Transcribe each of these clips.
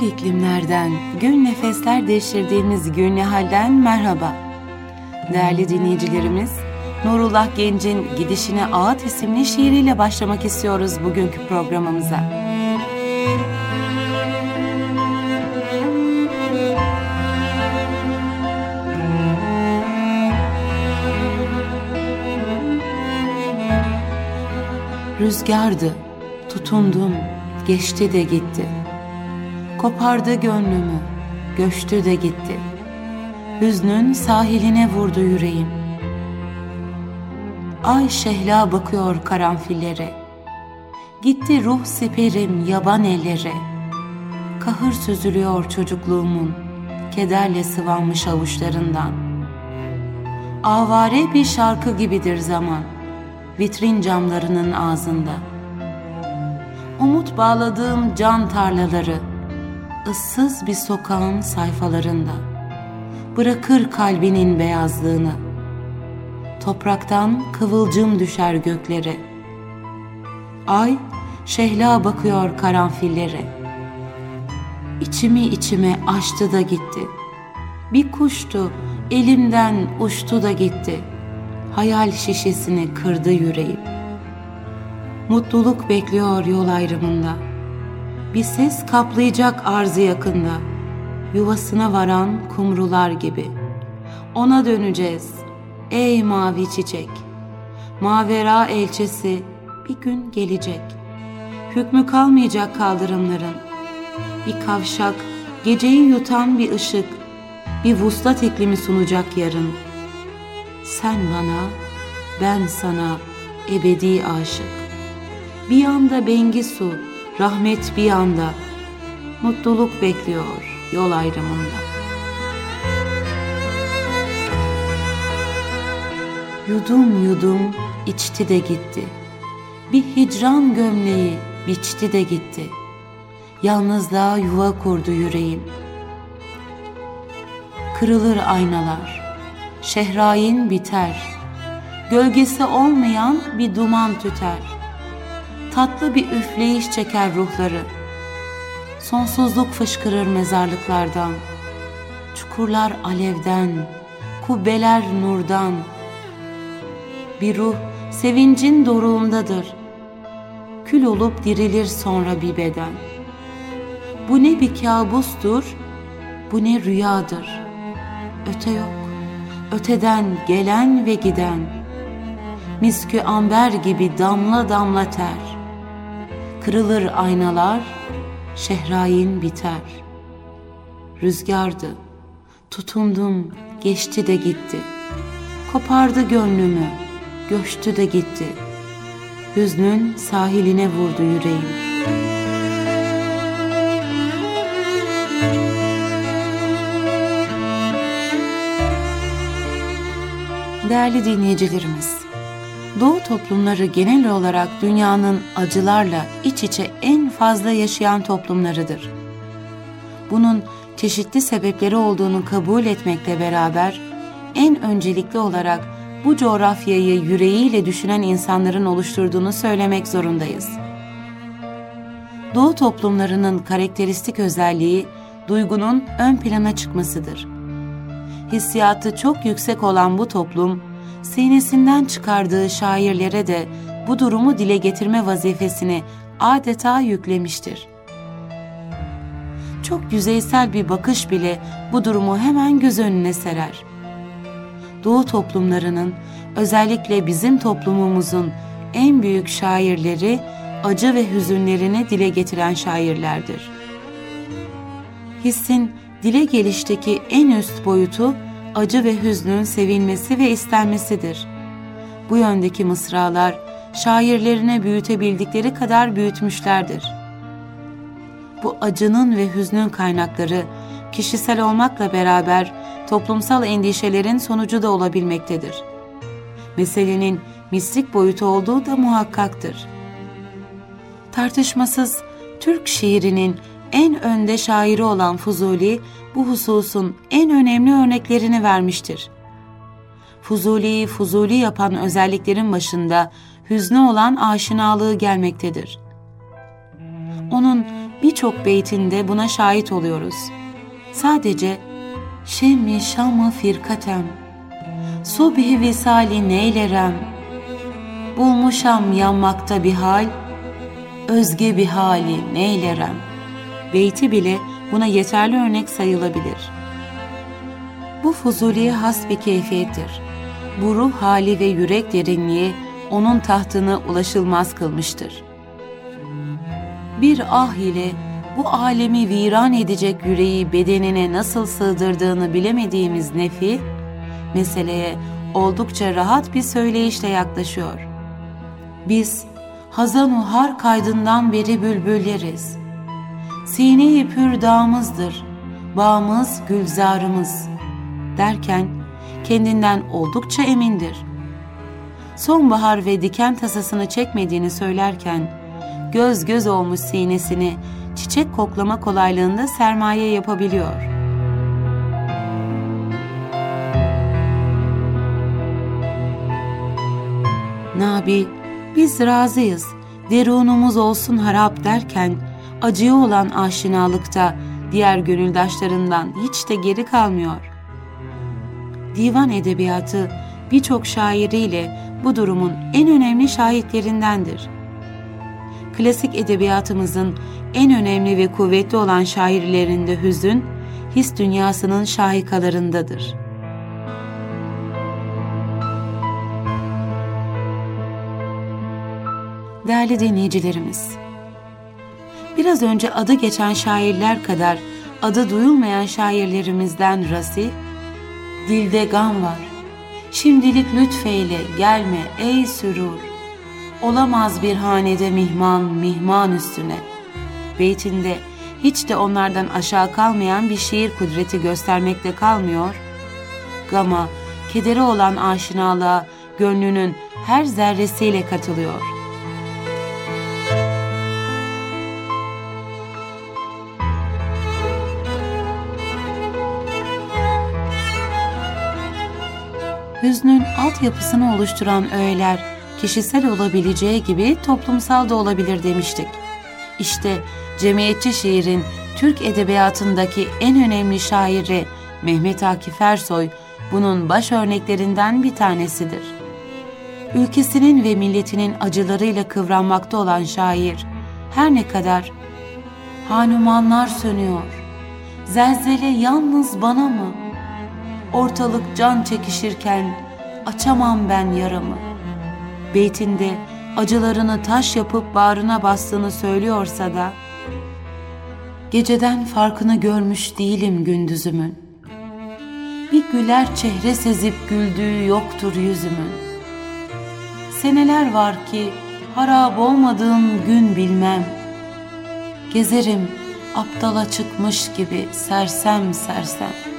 gül iklimlerden, gül nefesler değiştirdiğimiz günlü halden merhaba. Değerli dinleyicilerimiz, Nurullah Genç'in Gidişine Ağıt isimli şiiriyle başlamak istiyoruz bugünkü programımıza. Rüzgardı, tutundum, geçti de gitti. Kopardı gönlümü, göçtü de gitti. Hüznün sahiline vurdu yüreğim. Ay şehla bakıyor karanfillere. Gitti ruh siperim yaban ellere. Kahır süzülüyor çocukluğumun, kederle sıvanmış avuçlarından. Avare bir şarkı gibidir zaman.'' vitrin camlarının ağzında. Umut bağladığım can tarlaları, ıssız bir sokağın sayfalarında. Bırakır kalbinin beyazlığını. Topraktan kıvılcım düşer göklere. Ay şehla bakıyor karanfillere. İçimi içime açtı da gitti. Bir kuştu, elimden uçtu da gitti.'' hayal şişesini kırdı yüreğim. Mutluluk bekliyor yol ayrımında. Bir ses kaplayacak arzı yakında. Yuvasına varan kumrular gibi. Ona döneceğiz. Ey mavi çiçek. Mavera elçesi bir gün gelecek. Hükmü kalmayacak kaldırımların. Bir kavşak, geceyi yutan bir ışık, bir vuslat iklimi sunacak yarın.'' Sen bana, ben sana ebedi aşık. Bir yanda Bengisu, rahmet bir yanda. Mutluluk bekliyor yol ayrımında. Yudum yudum içti de gitti. Bir hicran gömleği biçti de gitti. Yalnızlığa yuva kurdu yüreğim. Kırılır aynalar, şehrayin biter. Gölgesi olmayan bir duman tüter. Tatlı bir üfleyiş çeker ruhları. Sonsuzluk fışkırır mezarlıklardan. Çukurlar alevden, kubbeler nurdan. Bir ruh sevincin doruğundadır. Kül olup dirilir sonra bir beden. Bu ne bir kabustur, bu ne rüyadır. Öte yok öteden gelen ve giden, miskü amber gibi damla damla ter, kırılır aynalar, şehrayin biter. Rüzgardı, tutundum, geçti de gitti, kopardı gönlümü, göçtü de gitti, hüznün sahiline vurdu yüreğim.'' Değerli dinleyicilerimiz, Doğu toplumları genel olarak dünyanın acılarla iç içe en fazla yaşayan toplumlarıdır. Bunun çeşitli sebepleri olduğunu kabul etmekle beraber en öncelikli olarak bu coğrafyayı yüreğiyle düşünen insanların oluşturduğunu söylemek zorundayız. Doğu toplumlarının karakteristik özelliği duygunun ön plana çıkmasıdır hissiyatı çok yüksek olan bu toplum, sinesinden çıkardığı şairlere de bu durumu dile getirme vazifesini adeta yüklemiştir. Çok yüzeysel bir bakış bile bu durumu hemen göz önüne serer. Doğu toplumlarının, özellikle bizim toplumumuzun en büyük şairleri acı ve hüzünlerini dile getiren şairlerdir. Hissin dile gelişteki en üst boyutu acı ve hüznün sevilmesi ve istenmesidir. Bu yöndeki mısralar şairlerine büyütebildikleri kadar büyütmüşlerdir. Bu acının ve hüznün kaynakları kişisel olmakla beraber toplumsal endişelerin sonucu da olabilmektedir. Meselenin mistik boyutu olduğu da muhakkaktır. Tartışmasız Türk şiirinin en önde şairi olan Fuzuli bu hususun en önemli örneklerini vermiştir. Fuzuli'yi fuzuli yapan özelliklerin başında hüznü olan aşinalığı gelmektedir. Onun birçok beytinde buna şahit oluyoruz. Sadece şemmi şamı firkatem, subhi visali neylerem, bulmuşam yanmakta bir hal, özge bir hali neylerem. Beyti bile buna yeterli örnek sayılabilir. Bu Fuzuli'ye has bir keyfiyettir. Bu ruh hali ve yürek derinliği onun tahtını ulaşılmaz kılmıştır. Bir ah ile bu alemi viran edecek yüreği bedenine nasıl sığdırdığını bilemediğimiz Nefi, meseleye oldukça rahat bir söyleyişle yaklaşıyor. Biz hazan har kaydından beri bülbülleriz. Sine-i pür dağımızdır, bağımız gülzarımız derken kendinden oldukça emindir. Sonbahar ve diken tasasını çekmediğini söylerken göz göz olmuş sinesini çiçek koklama kolaylığında sermaye yapabiliyor. Nabi, biz razıyız, derunumuz olsun harap derken, acıya olan aşinalıkta diğer gönüldaşlarından hiç de geri kalmıyor. Divan edebiyatı birçok şairiyle bu durumun en önemli şahitlerindendir. Klasik edebiyatımızın en önemli ve kuvvetli olan şairlerinde hüzün, his dünyasının şahikalarındadır. Değerli dinleyicilerimiz, biraz önce adı geçen şairler kadar adı duyulmayan şairlerimizden Rasi, dilde gam var, şimdilik lütfeyle gelme ey sürur, olamaz bir hanede mihman mihman üstüne. Beytinde hiç de onlardan aşağı kalmayan bir şiir kudreti göstermekte kalmıyor, gama, kederi olan aşinalığa gönlünün her zerresiyle katılıyor.'' Hüznün altyapısını oluşturan öğeler kişisel olabileceği gibi toplumsal da olabilir demiştik. İşte cemiyetçi şiirin Türk edebiyatındaki en önemli şairi Mehmet Akif Ersoy bunun baş örneklerinden bir tanesidir. Ülkesinin ve milletinin acılarıyla kıvranmakta olan şair her ne kadar hanumanlar sönüyor, zelzele yalnız bana mı?'' Ortalık can çekişirken açamam ben yaramı. Beytinde acılarını taş yapıp bağrına bastığını söylüyorsa da geceden farkını görmüş değilim gündüzümün. Bir güler çehre sezip güldüğü yoktur yüzümün. Seneler var ki harap olmadığım gün bilmem. Gezerim aptala çıkmış gibi sersem sersem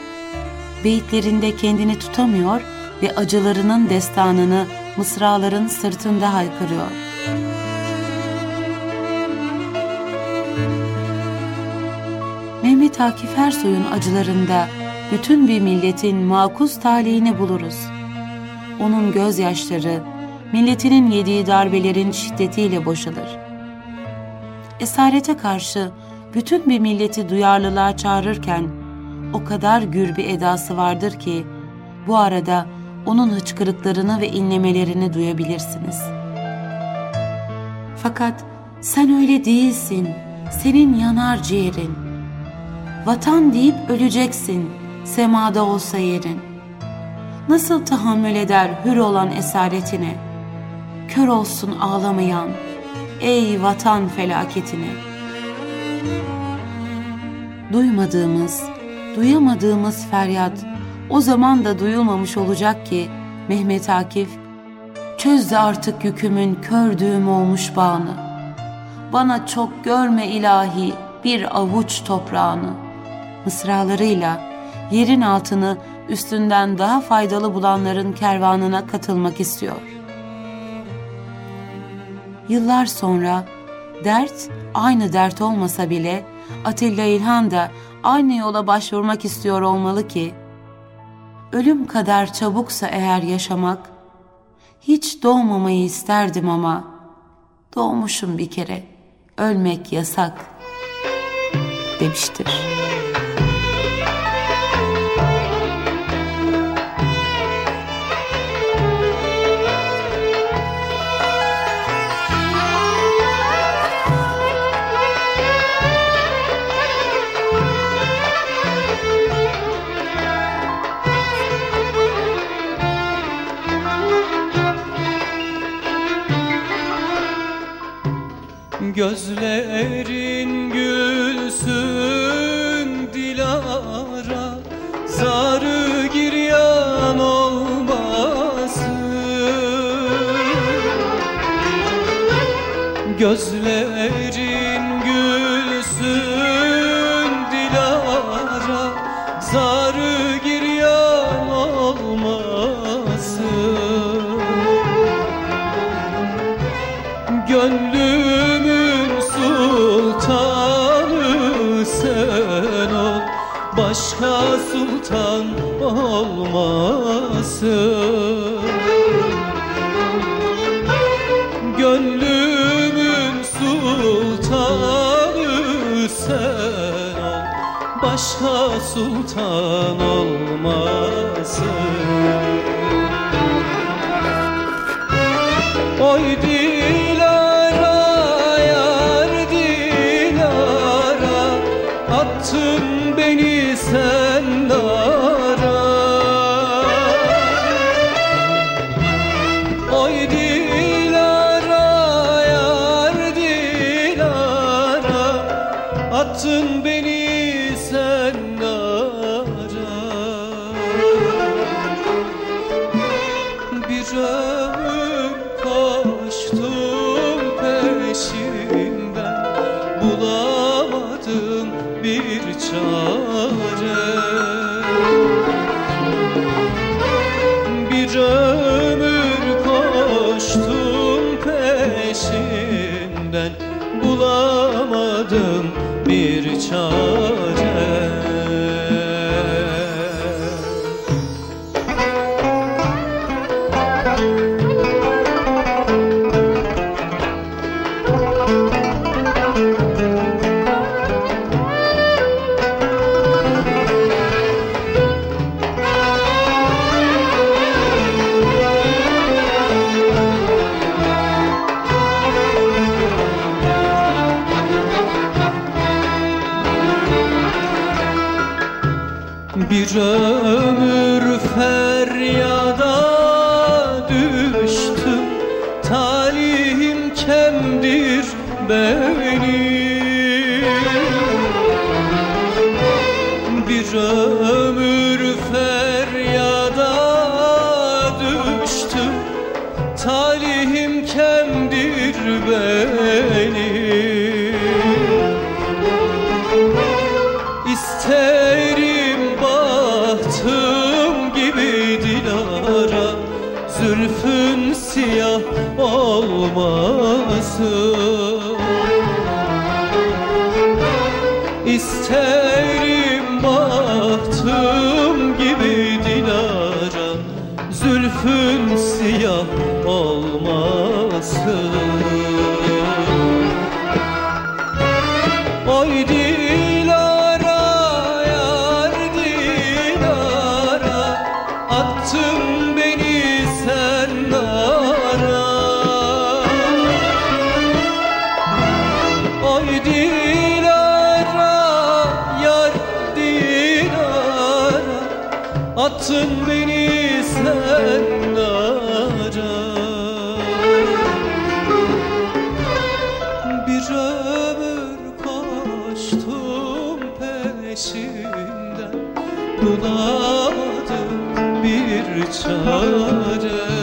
beyitlerinde kendini tutamıyor ve acılarının destanını mısraların sırtında haykırıyor. Mehmet Akif Ersoy'un acılarında bütün bir milletin makuz talihini buluruz. Onun gözyaşları, milletinin yediği darbelerin şiddetiyle boşalır. Esarete karşı bütün bir milleti duyarlılığa çağırırken, o kadar gür bir edası vardır ki bu arada onun hıçkırıklarını ve inlemelerini duyabilirsiniz. Fakat sen öyle değilsin, senin yanar ciğerin. Vatan deyip öleceksin, semada olsa yerin. Nasıl tahammül eder hür olan esaretine? Kör olsun ağlamayan, ey vatan felaketine. Duymadığımız, duyamadığımız feryat o zaman da duyulmamış olacak ki Mehmet Akif çöz de artık yükümün kördüğüm olmuş bağını. Bana çok görme ilahi bir avuç toprağını. Mısralarıyla yerin altını üstünden daha faydalı bulanların kervanına katılmak istiyor. Yıllar sonra dert aynı dert olmasa bile Atilla İlhan da aynı yola başvurmak istiyor olmalı ki, ölüm kadar çabuksa eğer yaşamak, hiç doğmamayı isterdim ama doğmuşum bir kere, ölmek yasak demiştir.'' Gözlerin gülsün Dilara Zarı giryan olmasın. Gözlerin sultan olmasın. Gönlümün sultanı sen ol Başka sultan olmasın. Oy hücre çaresinde bulamadım bir çare.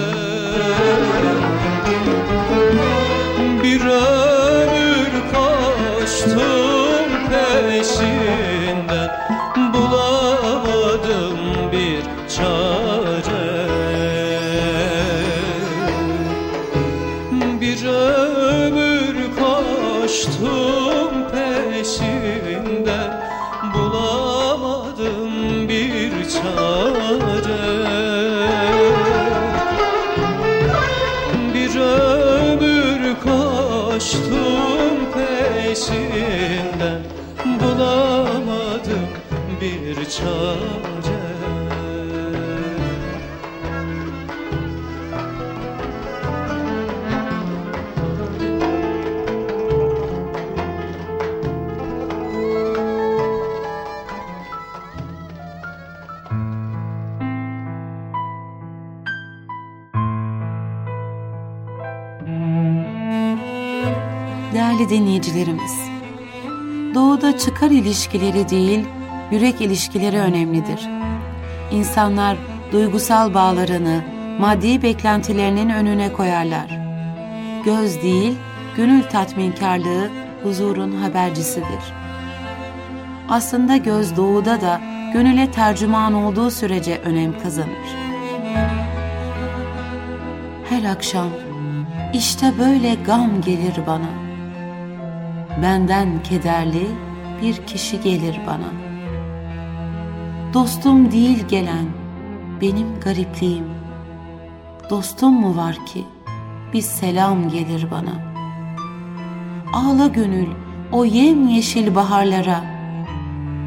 Çıkar ilişkileri değil, yürek ilişkileri önemlidir. İnsanlar duygusal bağlarını, maddi beklentilerinin önüne koyarlar. Göz değil, gönül tatminkarlığı huzurun habercisidir. Aslında göz doğuda da gönüle tercüman olduğu sürece önem kazanır. Her akşam işte böyle gam gelir bana.'' benden kederli bir kişi gelir bana. Dostum değil gelen, benim garipliğim. Dostum mu var ki, bir selam gelir bana. Ağla gönül o yemyeşil baharlara,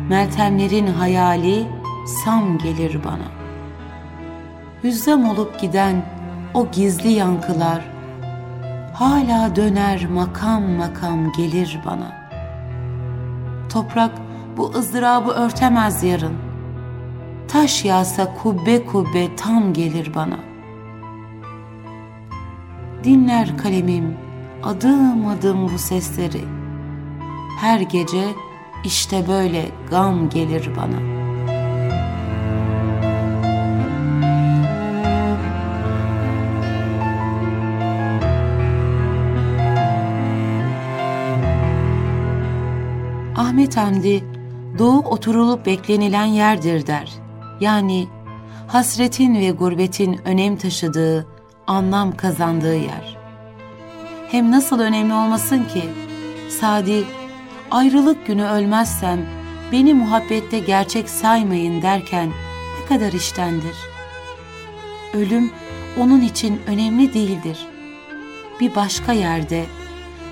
Meltemlerin hayali sam gelir bana. Hüzzam olup giden o gizli yankılar, hala döner makam makam gelir bana. Toprak bu ızdırabı örtemez yarın. Taş yağsa kubbe kubbe tam gelir bana. Dinler kalemim adım adım bu sesleri. Her gece işte böyle gam gelir bana.'' Ahmet Hamdi, doğu oturulup beklenilen yerdir der. Yani hasretin ve gurbetin önem taşıdığı, anlam kazandığı yer. Hem nasıl önemli olmasın ki, Sadi, ayrılık günü ölmezsem beni muhabbette gerçek saymayın derken ne kadar iştendir. Ölüm onun için önemli değildir. Bir başka yerde,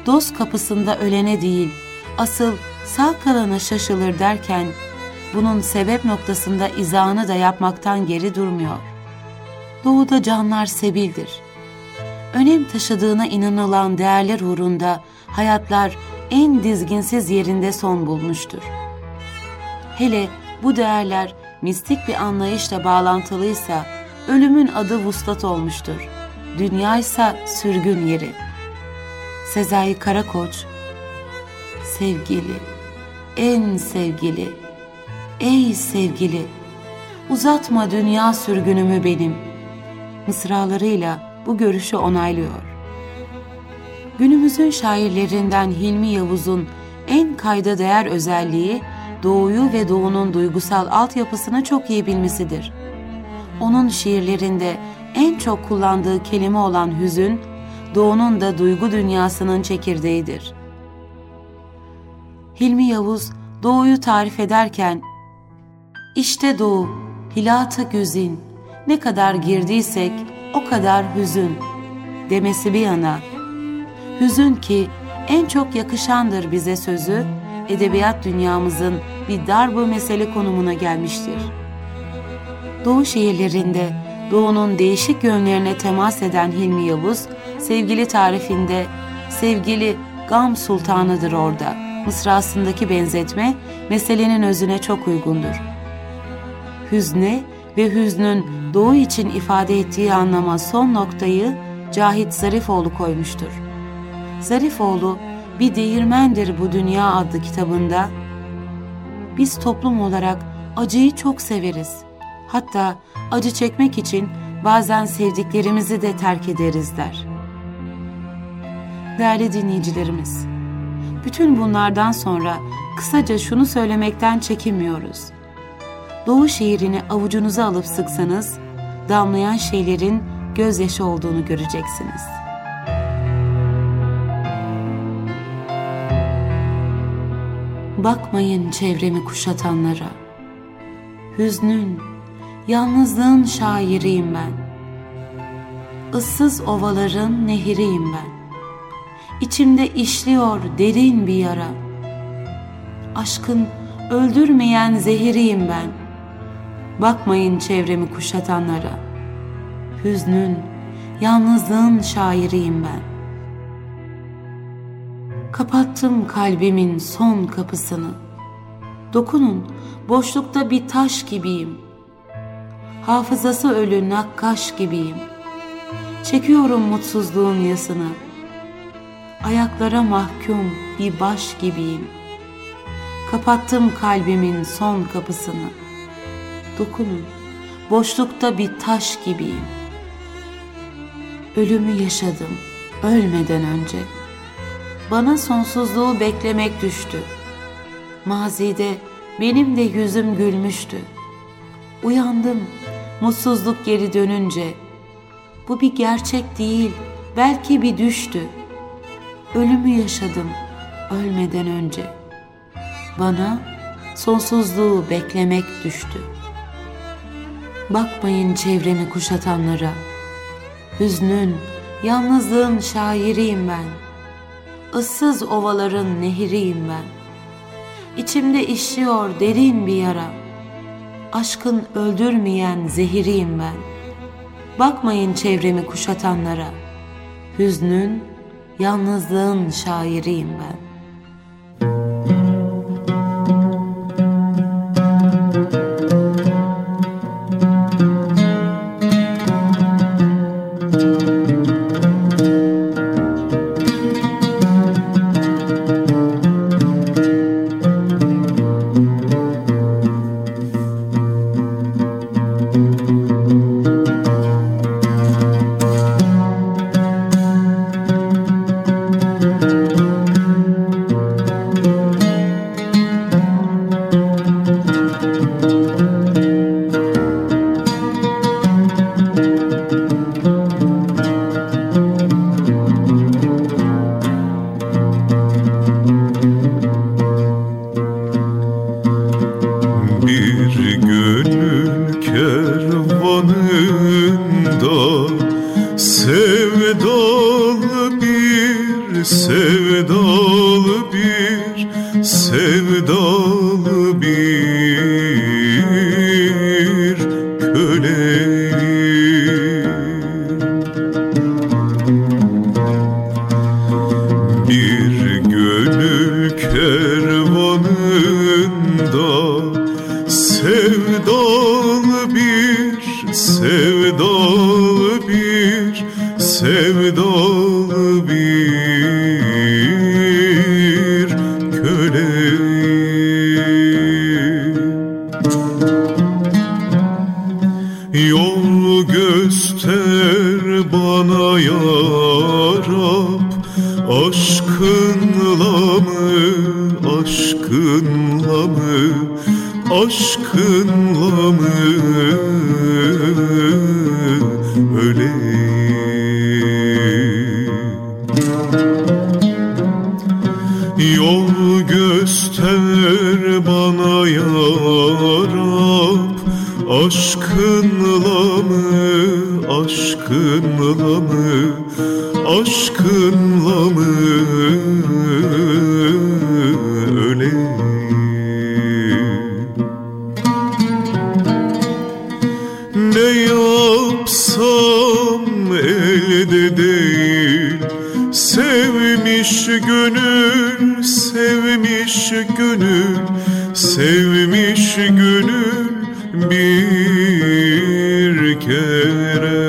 dost kapısında ölene değil, asıl sağ kalana şaşılır derken bunun sebep noktasında izahını da yapmaktan geri durmuyor. Doğuda canlar sebildir. Önem taşıdığına inanılan değerler uğrunda hayatlar en dizginsiz yerinde son bulmuştur. Hele bu değerler mistik bir anlayışla bağlantılıysa ölümün adı vuslat olmuştur. Dünya ise sürgün yeri. Sezai Karakoç, sevgili, en sevgili, ey sevgili, uzatma dünya sürgünümü benim. Mısralarıyla bu görüşü onaylıyor. Günümüzün şairlerinden Hilmi Yavuz'un en kayda değer özelliği doğuyu ve doğunun duygusal altyapısını çok iyi bilmesidir. Onun şiirlerinde en çok kullandığı kelime olan hüzün, doğunun da duygu dünyasının çekirdeğidir. Hilmi Yavuz doğuyu tarif ederken işte doğu, hilata gözin, ne kadar girdiysek o kadar hüzün demesi bir yana. Hüzün ki en çok yakışandır bize sözü, edebiyat dünyamızın bir darbu mesele konumuna gelmiştir. Doğu şehirlerinde doğunun değişik yönlerine temas eden Hilmi Yavuz, sevgili tarifinde sevgili Gam Sultanıdır orada.'' Mısrasındaki benzetme meselenin özüne çok uygundur. Hüzne ve hüznün doğu için ifade ettiği anlama son noktayı Cahit Zarifoğlu koymuştur. Zarifoğlu bir değirmendir bu dünya adlı kitabında biz toplum olarak acıyı çok severiz. Hatta acı çekmek için bazen sevdiklerimizi de terk ederiz der. Değerli dinleyicilerimiz, bütün bunlardan sonra kısaca şunu söylemekten çekinmiyoruz. Doğu şiirini avucunuza alıp sıksanız, damlayan şeylerin gözyaşı olduğunu göreceksiniz. Bakmayın çevremi kuşatanlara. Hüznün, yalnızlığın şairiyim ben. Issız ovaların nehiriyim ben. İçimde işliyor derin bir yara. Aşkın öldürmeyen zehiriyim ben. Bakmayın çevremi kuşatanlara. Hüznün, yalnızlığın şairiyim ben. Kapattım kalbimin son kapısını. Dokunun, boşlukta bir taş gibiyim. Hafızası ölü nakkaş gibiyim. Çekiyorum mutsuzluğun yasını. Ayaklara mahkum bir baş gibiyim. Kapattım kalbimin son kapısını. Dokunun, boşlukta bir taş gibiyim. Ölümü yaşadım ölmeden önce. Bana sonsuzluğu beklemek düştü. Mazide benim de yüzüm gülmüştü. Uyandım, mutsuzluk geri dönünce. Bu bir gerçek değil, belki bir düştü. Ölümü yaşadım ölmeden önce. Bana sonsuzluğu beklemek düştü. Bakmayın çevremi kuşatanlara. Hüznün, yalnızlığın şairiyim ben. Issız ovaların nehiriyim ben. İçimde işliyor derin bir yara. Aşkın öldürmeyen zehiriyim ben. Bakmayın çevremi kuşatanlara. Hüznün, yalnızlığın şairiyim ben. yapsam elde değil Sevmiş gönül, sevmiş gönül, sevmiş gönül bir kere.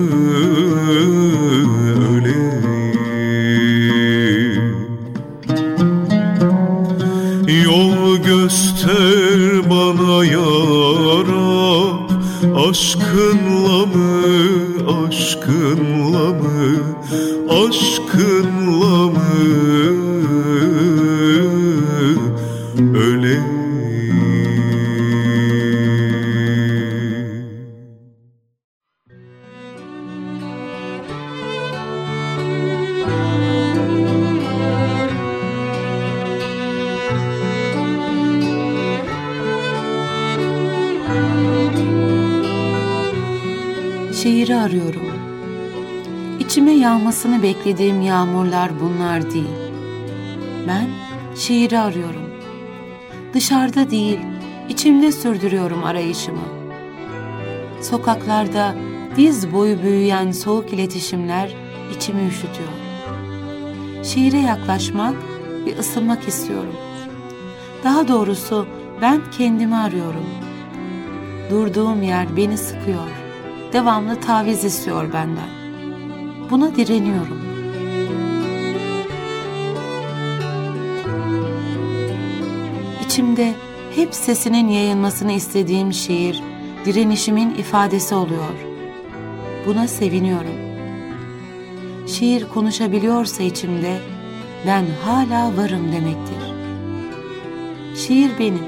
aşkınla şiiri arıyorum. İçime yağmasını beklediğim yağmurlar bunlar değil. Ben şiiri arıyorum. Dışarıda değil, içimde sürdürüyorum arayışımı. Sokaklarda diz boyu büyüyen soğuk iletişimler içimi üşütüyor. Şiire yaklaşmak ve ısınmak istiyorum. Daha doğrusu ben kendimi arıyorum. Durduğum yer beni sıkıyor devamlı taviz istiyor benden. Buna direniyorum. İçimde hep sesinin yayılmasını istediğim şiir, direnişimin ifadesi oluyor. Buna seviniyorum. Şiir konuşabiliyorsa içimde, ben hala varım demektir. Şiir benim.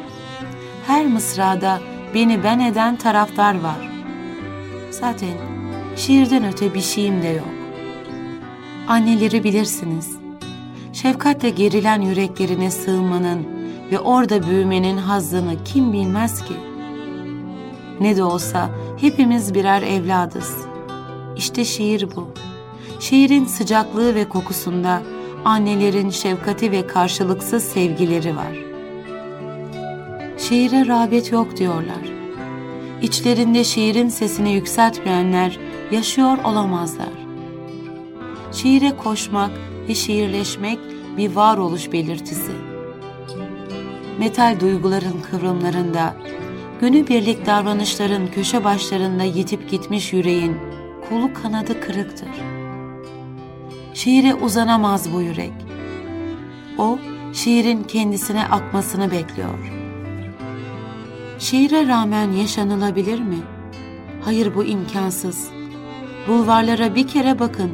Her mısrada beni ben eden taraftar var. Zaten şiirden öte bir şeyim de yok. Anneleri bilirsiniz. Şefkatle gerilen yüreklerine sığınmanın ve orada büyümenin hazzını kim bilmez ki? Ne de olsa hepimiz birer evladız. İşte şiir bu. Şiirin sıcaklığı ve kokusunda annelerin şefkati ve karşılıksız sevgileri var. Şiire rağbet yok diyorlar içlerinde şiirin sesini yükseltmeyenler yaşıyor olamazlar. Şiire koşmak ve şiirleşmek bir varoluş belirtisi. Metal duyguların kıvrımlarında, günübirlik davranışların köşe başlarında yitip gitmiş yüreğin kolu kanadı kırıktır. Şiire uzanamaz bu yürek. O, şiirin kendisine akmasını bekliyor.'' Şiire rağmen yaşanılabilir mi? Hayır bu imkansız. Bulvarlara bir kere bakın.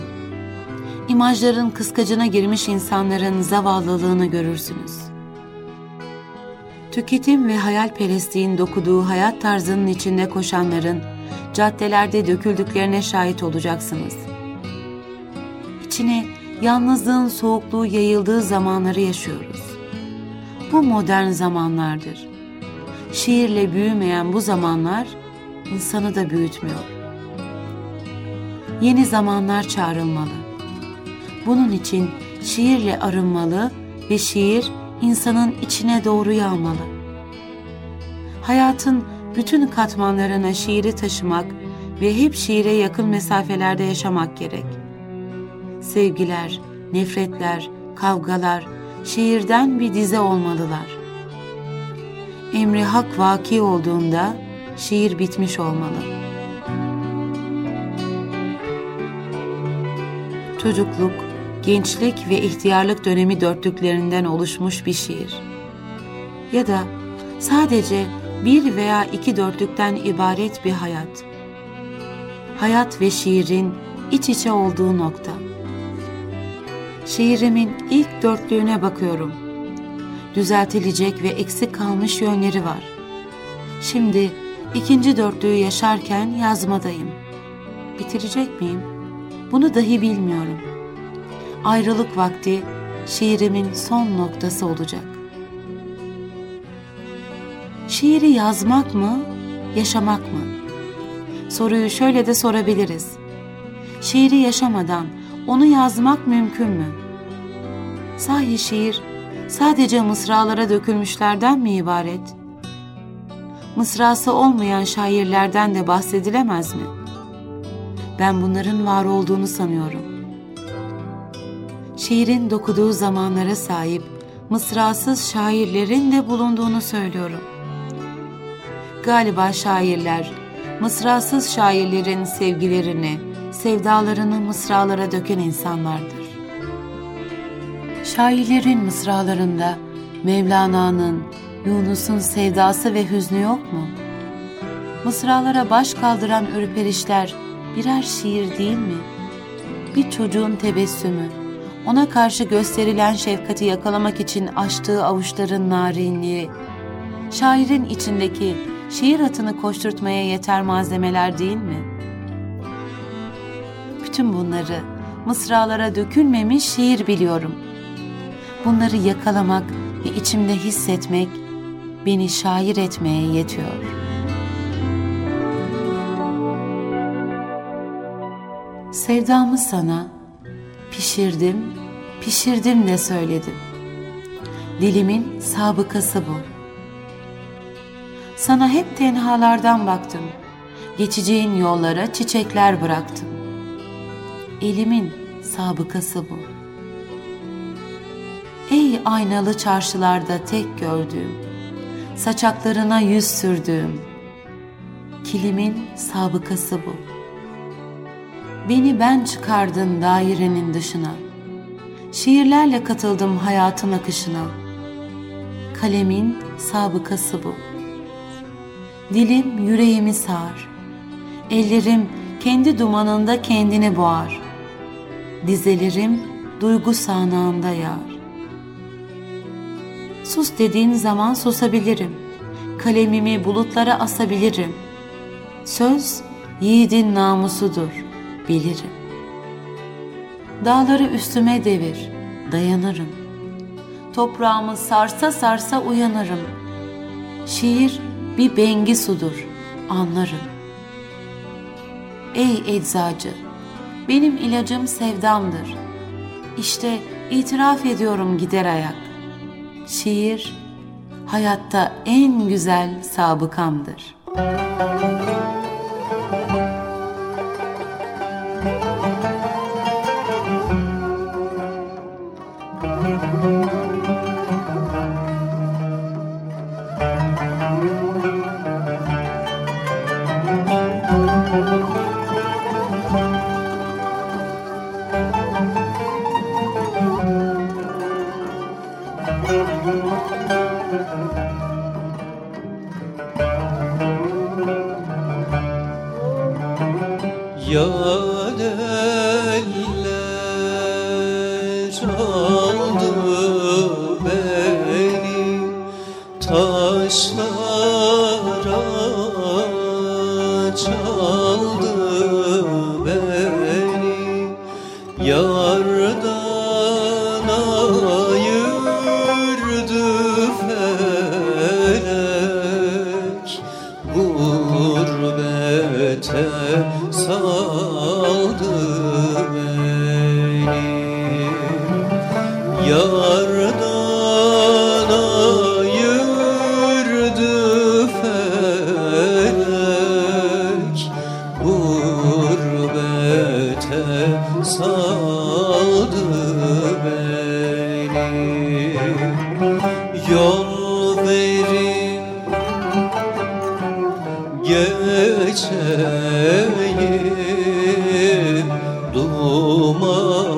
İmajların kıskacına girmiş insanların zavallılığını görürsünüz. Tüketim ve hayalperestliğin dokuduğu hayat tarzının içinde koşanların caddelerde döküldüklerine şahit olacaksınız. İçine yalnızlığın soğukluğu yayıldığı zamanları yaşıyoruz. Bu modern zamanlardır şiirle büyümeyen bu zamanlar insanı da büyütmüyor. Yeni zamanlar çağrılmalı. Bunun için şiirle arınmalı ve şiir insanın içine doğru yağmalı. Hayatın bütün katmanlarına şiiri taşımak ve hep şiire yakın mesafelerde yaşamak gerek. Sevgiler, nefretler, kavgalar şiirden bir dize olmalılar emri hak vaki olduğunda şiir bitmiş olmalı. Çocukluk, gençlik ve ihtiyarlık dönemi dörtlüklerinden oluşmuş bir şiir. Ya da sadece bir veya iki dörtlükten ibaret bir hayat. Hayat ve şiirin iç içe olduğu nokta. Şiirimin ilk dörtlüğüne bakıyorum.'' Düzeltilecek ve eksik kalmış yönleri var. Şimdi ikinci dörtlüğü yaşarken yazmadayım. Bitirecek miyim? Bunu dahi bilmiyorum. Ayrılık vakti şiirimin son noktası olacak. Şiiri yazmak mı, yaşamak mı? Soruyu şöyle de sorabiliriz. Şiiri yaşamadan onu yazmak mümkün mü? Sahi şiir sadece mısralara dökülmüşlerden mi ibaret? Mısrası olmayan şairlerden de bahsedilemez mi? Ben bunların var olduğunu sanıyorum. Şiirin dokuduğu zamanlara sahip mısrasız şairlerin de bulunduğunu söylüyorum. Galiba şairler, mısrasız şairlerin sevgilerini, sevdalarını mısralara döken insanlardır. Şairlerin mısralarında Mevlana'nın, Yunus'un sevdası ve hüznü yok mu? Mısralara baş kaldıran ürperişler birer şiir değil mi? Bir çocuğun tebessümü, ona karşı gösterilen şefkati yakalamak için açtığı avuçların narinliği, şairin içindeki şiir atını koşturtmaya yeter malzemeler değil mi? Bütün bunları mısralara dökülmemiş şiir biliyorum. Bunları yakalamak ve içimde hissetmek beni şair etmeye yetiyor.'' Sevdamı sana pişirdim, pişirdim de söyledim. Dilimin sabıkası bu. Sana hep tenhalardan baktım. Geçeceğin yollara çiçekler bıraktım. Elimin sabıkası bu. Aynalı çarşılarda tek gördüğüm, saçaklarına yüz sürdüğüm, kilimin sabıkası bu.'' Beni ben çıkardın dairenin dışına. Şiirlerle katıldım hayatın akışına. Kalemin sabıkası bu. Dilim yüreğimi sağar. Ellerim kendi dumanında kendini boğar. Dizelerim duygu sağanağında yağar. Sus dediğin zaman susabilirim. Kalemimi bulutlara asabilirim. Söz yiğidin namusudur.'' bilirim. Dağları üstüme devir, dayanırım. Toprağımı sarsa sarsa uyanırım. Şiir bir bengi sudur, anlarım. Ey eczacı, benim ilacım sevdamdır. İşte itiraf ediyorum gider ayak. Şiir, hayatta en güzel sabıkamdır.'' Geçeyim. Dumanlı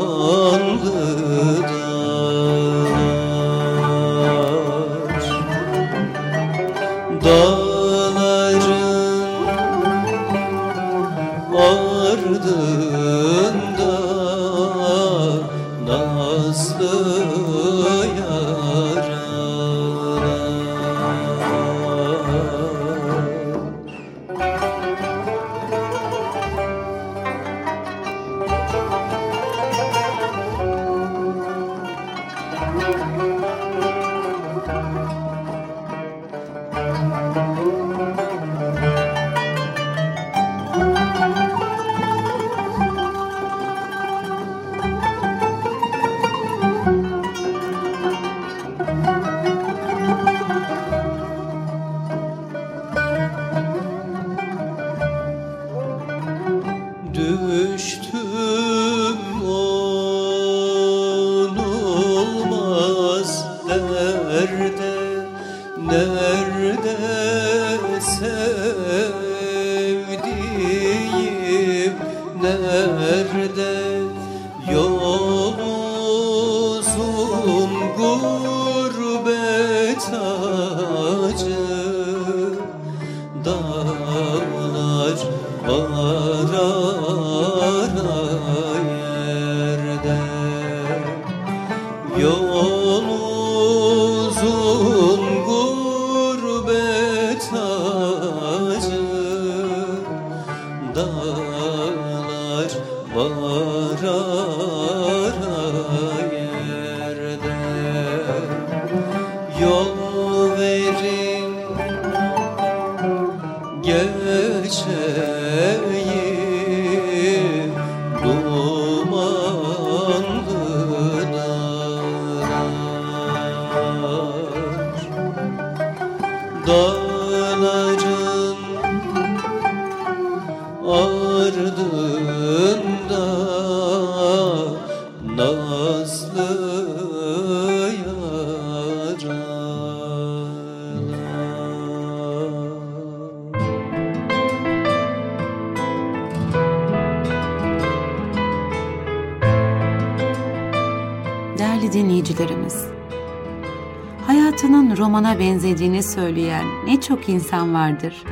romana benzediğini söyleyen ne çok insan vardır.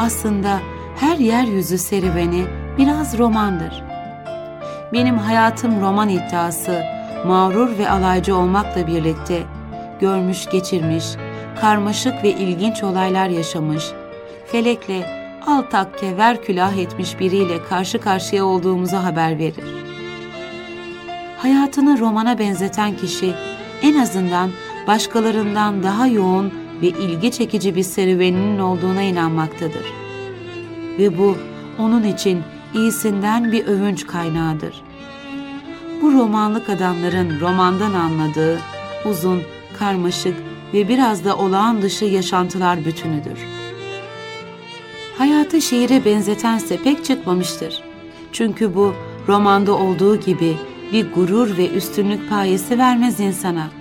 Aslında her yeryüzü serüveni biraz romandır. Benim hayatım roman iddiası, mağrur ve alaycı olmakla birlikte görmüş geçirmiş, karmaşık ve ilginç olaylar yaşamış, felekle al takke ver külah etmiş biriyle karşı karşıya olduğumuzu haber verir. Hayatını romana benzeten kişi en azından başkalarından daha yoğun ve ilgi çekici bir serüveninin olduğuna inanmaktadır. Ve bu onun için iyisinden bir övünç kaynağıdır. Bu romanlık adamların romandan anladığı uzun, karmaşık ve biraz da olağan dışı yaşantılar bütünüdür. Hayatı şiire benzetense pek çıkmamıştır. Çünkü bu romanda olduğu gibi bir gurur ve üstünlük payesi vermez insana.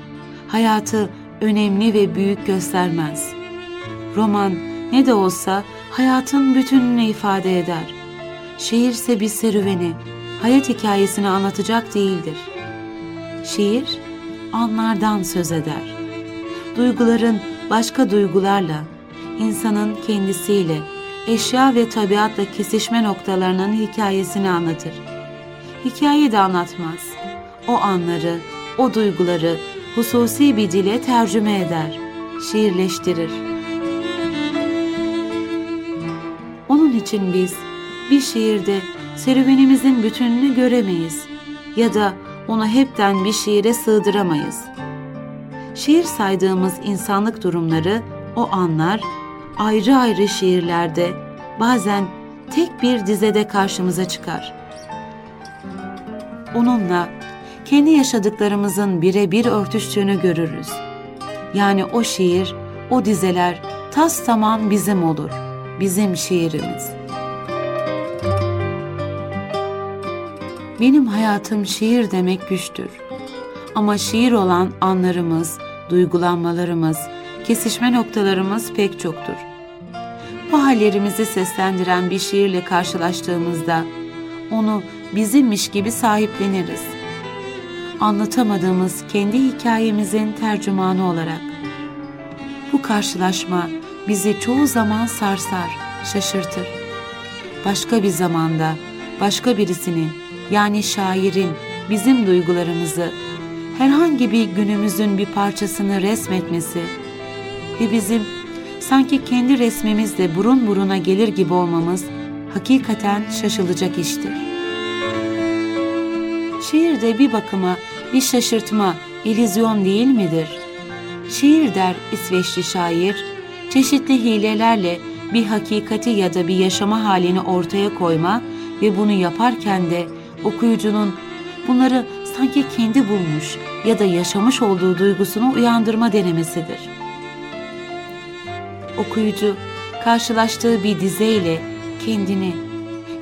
Hayatı önemli ve büyük göstermez. Roman ne de olsa hayatın bütününü ifade eder. Şiirse bir serüveni, hayat hikayesini anlatacak değildir. Şiir anlardan söz eder. Duyguların başka duygularla, insanın kendisiyle, eşya ve tabiatla kesişme noktalarının hikayesini anlatır. Hikaye de anlatmaz. O anları, o duyguları hususi bir dile tercüme eder, şiirleştirir. Onun için biz bir şiirde serüvenimizin bütününü göremeyiz ya da onu hepten bir şiire sığdıramayız. Şiir saydığımız insanlık durumları, o anlar ayrı ayrı şiirlerde bazen tek bir dizede karşımıza çıkar. Onunla kendi yaşadıklarımızın birebir örtüştüğünü görürüz. Yani o şiir, o dizeler tas tamam bizim olur, bizim şiirimiz. Benim hayatım şiir demek güçtür. Ama şiir olan anlarımız, duygulanmalarımız, kesişme noktalarımız pek çoktur. Bu hallerimizi seslendiren bir şiirle karşılaştığımızda onu bizimmiş gibi sahipleniriz. Anlatamadığımız kendi hikayemizin tercümanı olarak. Bu karşılaşma bizi çoğu zaman sarsar, şaşırtır. Başka bir zamanda, başka birisinin yani şairin bizim duygularımızı, herhangi bir günümüzün bir parçasını resmetmesi ve bizim sanki kendi resmimizle burun buruna gelir gibi olmamız hakikaten şaşılacak iştir. Şiir de bir bakıma bir şaşırtma, illüzyon değil midir? Şiir der İsveçli şair, çeşitli hilelerle bir hakikati ya da bir yaşama halini ortaya koyma ve bunu yaparken de okuyucunun bunları sanki kendi bulmuş ya da yaşamış olduğu duygusunu uyandırma denemesidir. Okuyucu karşılaştığı bir dizeyle kendini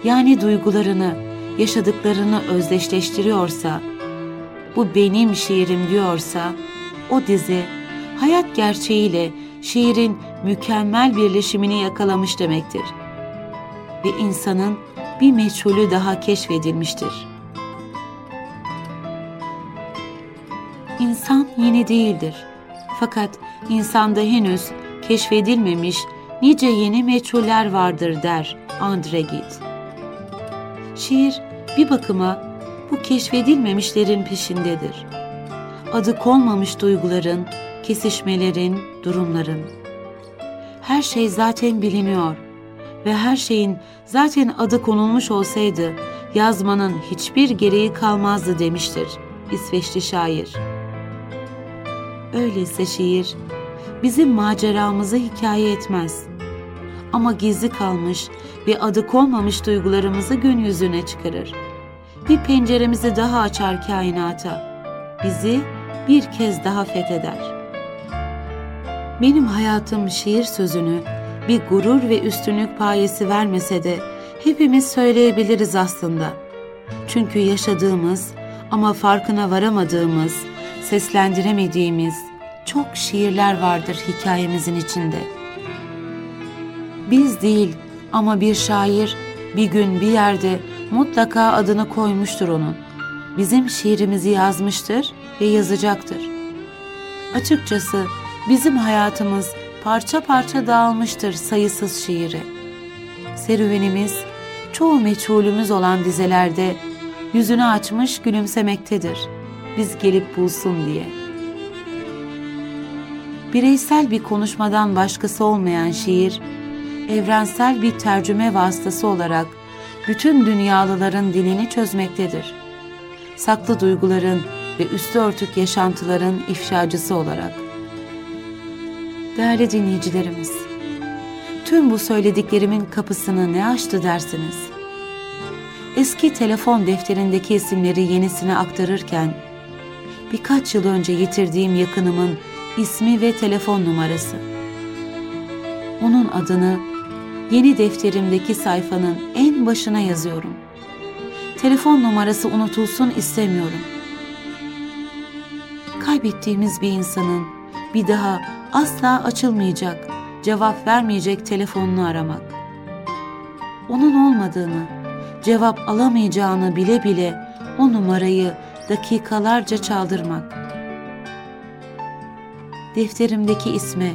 yani duygularını, yaşadıklarını özdeşleştiriyorsa, bu benim şiirim diyorsa, o dizi hayat gerçeğiyle şiirin mükemmel birleşimini yakalamış demektir. Ve insanın bir meçhulü daha keşfedilmiştir. İnsan yeni değildir. Fakat insanda henüz keşfedilmemiş nice yeni meçhuller vardır der Andre Gide. Şiir bir bakıma bu keşfedilmemişlerin peşindedir. Adı konmamış duyguların, kesişmelerin, durumların. Her şey zaten biliniyor ve her şeyin zaten adı konulmuş olsaydı yazmanın hiçbir gereği kalmazdı demiştir İsveçli şair. Öyleyse şiir bizim maceramızı hikaye etmez. ama gizli kalmış ve adı konmamış duygularımızı gün yüzüne çıkarır. Bir penceremizi daha açar kainata. Bizi bir kez daha fetheder. Benim hayatım şiir sözünü bir gurur ve üstünlük payesi vermese de hepimiz söyleyebiliriz aslında. Çünkü yaşadığımız ama farkına varamadığımız, seslendiremediğimiz çok şiirler vardır hikayemizin içinde. Biz değil ama bir şair bir gün bir yerde mutlaka adını koymuştur onun. Bizim şiirimizi yazmıştır ve yazacaktır. Açıkçası bizim hayatımız parça parça dağılmıştır sayısız şiiri. Serüvenimiz çoğu meçhulümüz olan dizelerde yüzünü açmış gülümsemektedir. Biz gelip bulsun diye. Bireysel bir konuşmadan başkası olmayan şiir, evrensel bir tercüme vasıtası olarak bütün dünyalıların dilini çözmektedir. Saklı duyguların ve üstü örtük yaşantıların ifşacısı olarak. Değerli dinleyicilerimiz, tüm bu söylediklerimin kapısını ne açtı dersiniz? Eski telefon defterindeki isimleri yenisine aktarırken, birkaç yıl önce yitirdiğim yakınımın ismi ve telefon numarası. Onun adını yeni defterimdeki sayfanın en başına yazıyorum. Telefon numarası unutulsun istemiyorum. Kaybettiğimiz bir insanın bir daha asla açılmayacak, cevap vermeyecek telefonunu aramak. Onun olmadığını, cevap alamayacağını bile bile o numarayı dakikalarca çaldırmak. Defterimdeki isme,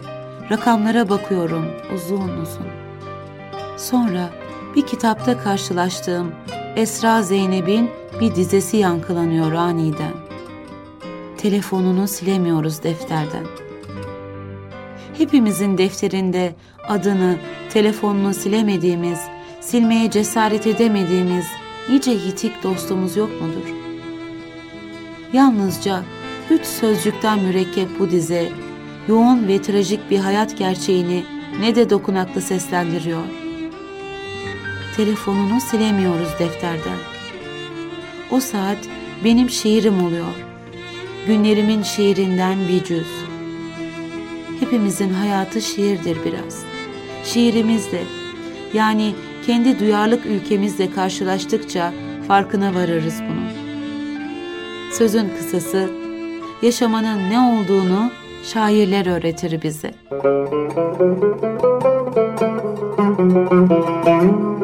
rakamlara bakıyorum uzun uzun. Sonra bir kitapta karşılaştığım Esra Zeynep'in bir dizesi yankılanıyor aniden. Telefonunu silemiyoruz defterden. Hepimizin defterinde adını, telefonunu silemediğimiz, silmeye cesaret edemediğimiz nice yitik dostumuz yok mudur? Yalnızca üç sözcükten mürekkep bu dize, yoğun ve trajik bir hayat gerçeğini ne de dokunaklı seslendiriyor. Telefonunu silemiyoruz defterden. O saat benim şiirim oluyor. Günlerimin şiirinden bir cüz. Hepimizin hayatı şiirdir biraz. Şiirimiz de yani kendi duyarlılık ülkemizle karşılaştıkça farkına varırız bunun. Sözün kısası, yaşamanın ne olduğunu şairler öğretir bize.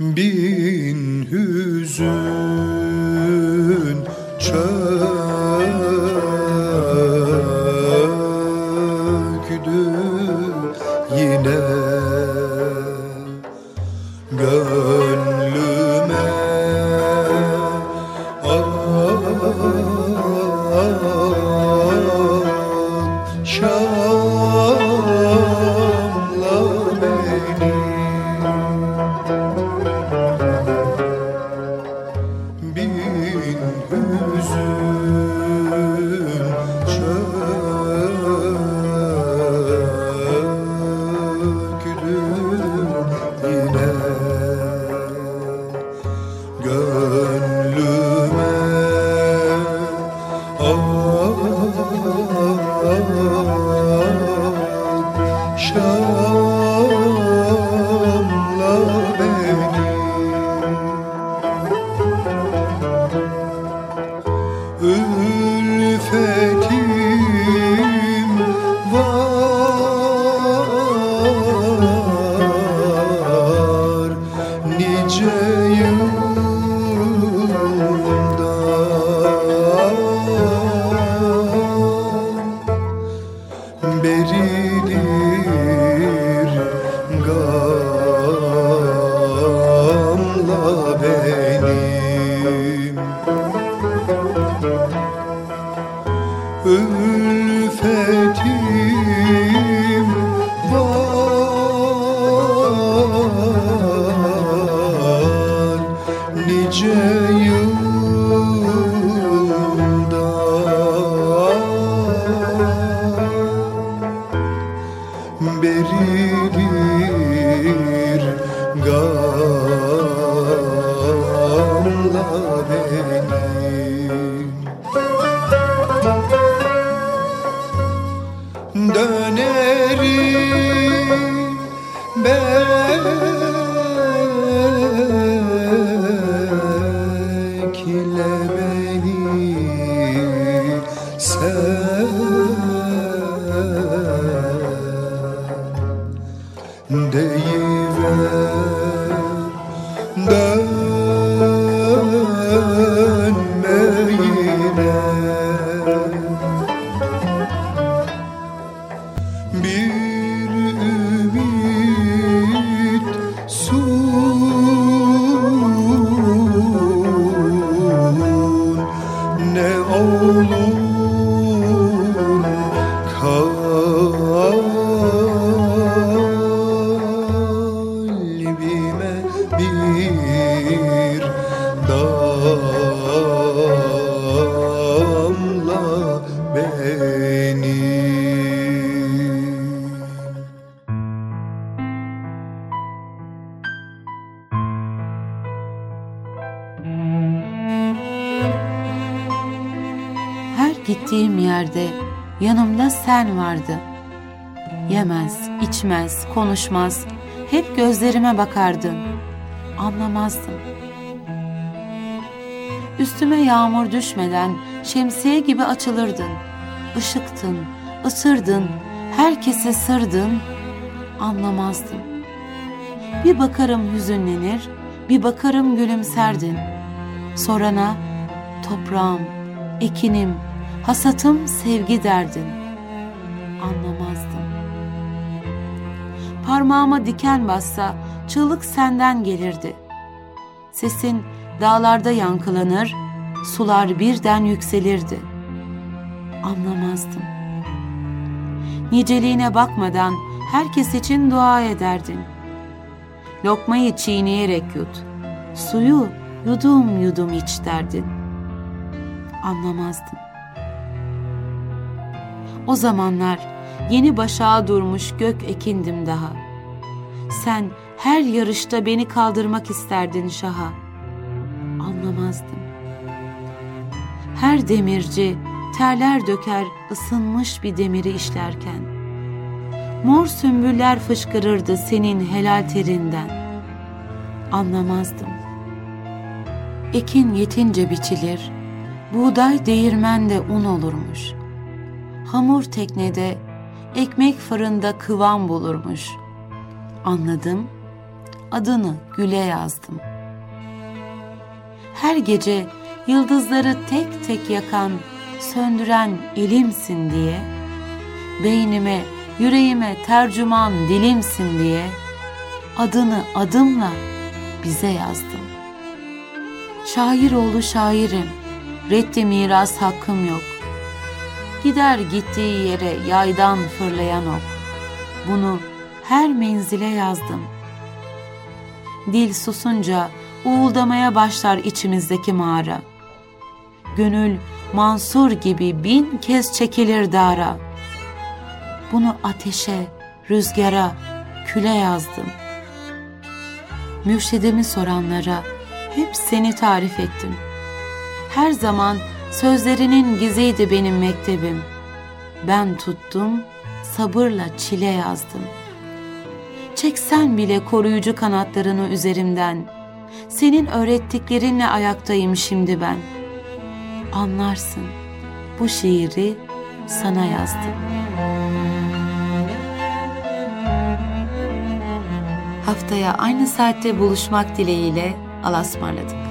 Bin hüzün çöktü Ülfetim gittiğim yerde yanımda sen vardı. Yemez, içmez, konuşmaz, hep gözlerime bakardın. Anlamazdım. Üstüme yağmur düşmeden şemsiye gibi açılırdın. Işıktın, ısırdın, herkese sırdın. Anlamazdım. Bir bakarım hüzünlenir, bir bakarım gülümserdin. Sorana toprağım, ekinim, hasatım sevgi derdin. Anlamazdım. Parmağıma diken bassa çığlık senden gelirdi. Sesin dağlarda yankılanır, sular birden yükselirdi. Anlamazdım. Niceliğine bakmadan herkes için dua ederdin. Lokmayı çiğneyerek yut, suyu yudum yudum iç derdin. Anlamazdım. O zamanlar yeni başağa durmuş gök ekindim daha. Sen her yarışta beni kaldırmak isterdin şaha. Anlamazdım. Her demirci terler döker ısınmış bir demiri işlerken. Mor sümbüller fışkırırdı senin helal terinden. Anlamazdım. Ekin yetince biçilir, buğday değirmende un olurmuş. Hamur teknede, ekmek fırında kıvam bulurmuş. Anladım, adını güle yazdım. Her gece yıldızları tek tek yakan, söndüren elimsin diye, beynime, yüreğime tercüman dilimsin diye, adını adımla bize yazdım. Şair oğlu şairim, reddi miras hakkım yok. Gider gittiği yere yaydan fırlayan ok. Bunu her menzile yazdım. Dil susunca uğuldamaya başlar içimizdeki mağara. Gönül Mansur gibi bin kez çekilir dara. Bunu ateşe, rüzgara, küle yazdım. Mürşidimi soranlara hep seni tarif ettim. Her zaman sözlerinin giziydi benim mektebim. Ben tuttum, sabırla çile yazdım. Çeksen bile koruyucu kanatlarını üzerimden. Senin öğrettiklerinle ayaktayım şimdi ben. Anlarsın, bu şiiri sana yazdım. Haftaya aynı saatte buluşmak dileğiyle Alasmarladık.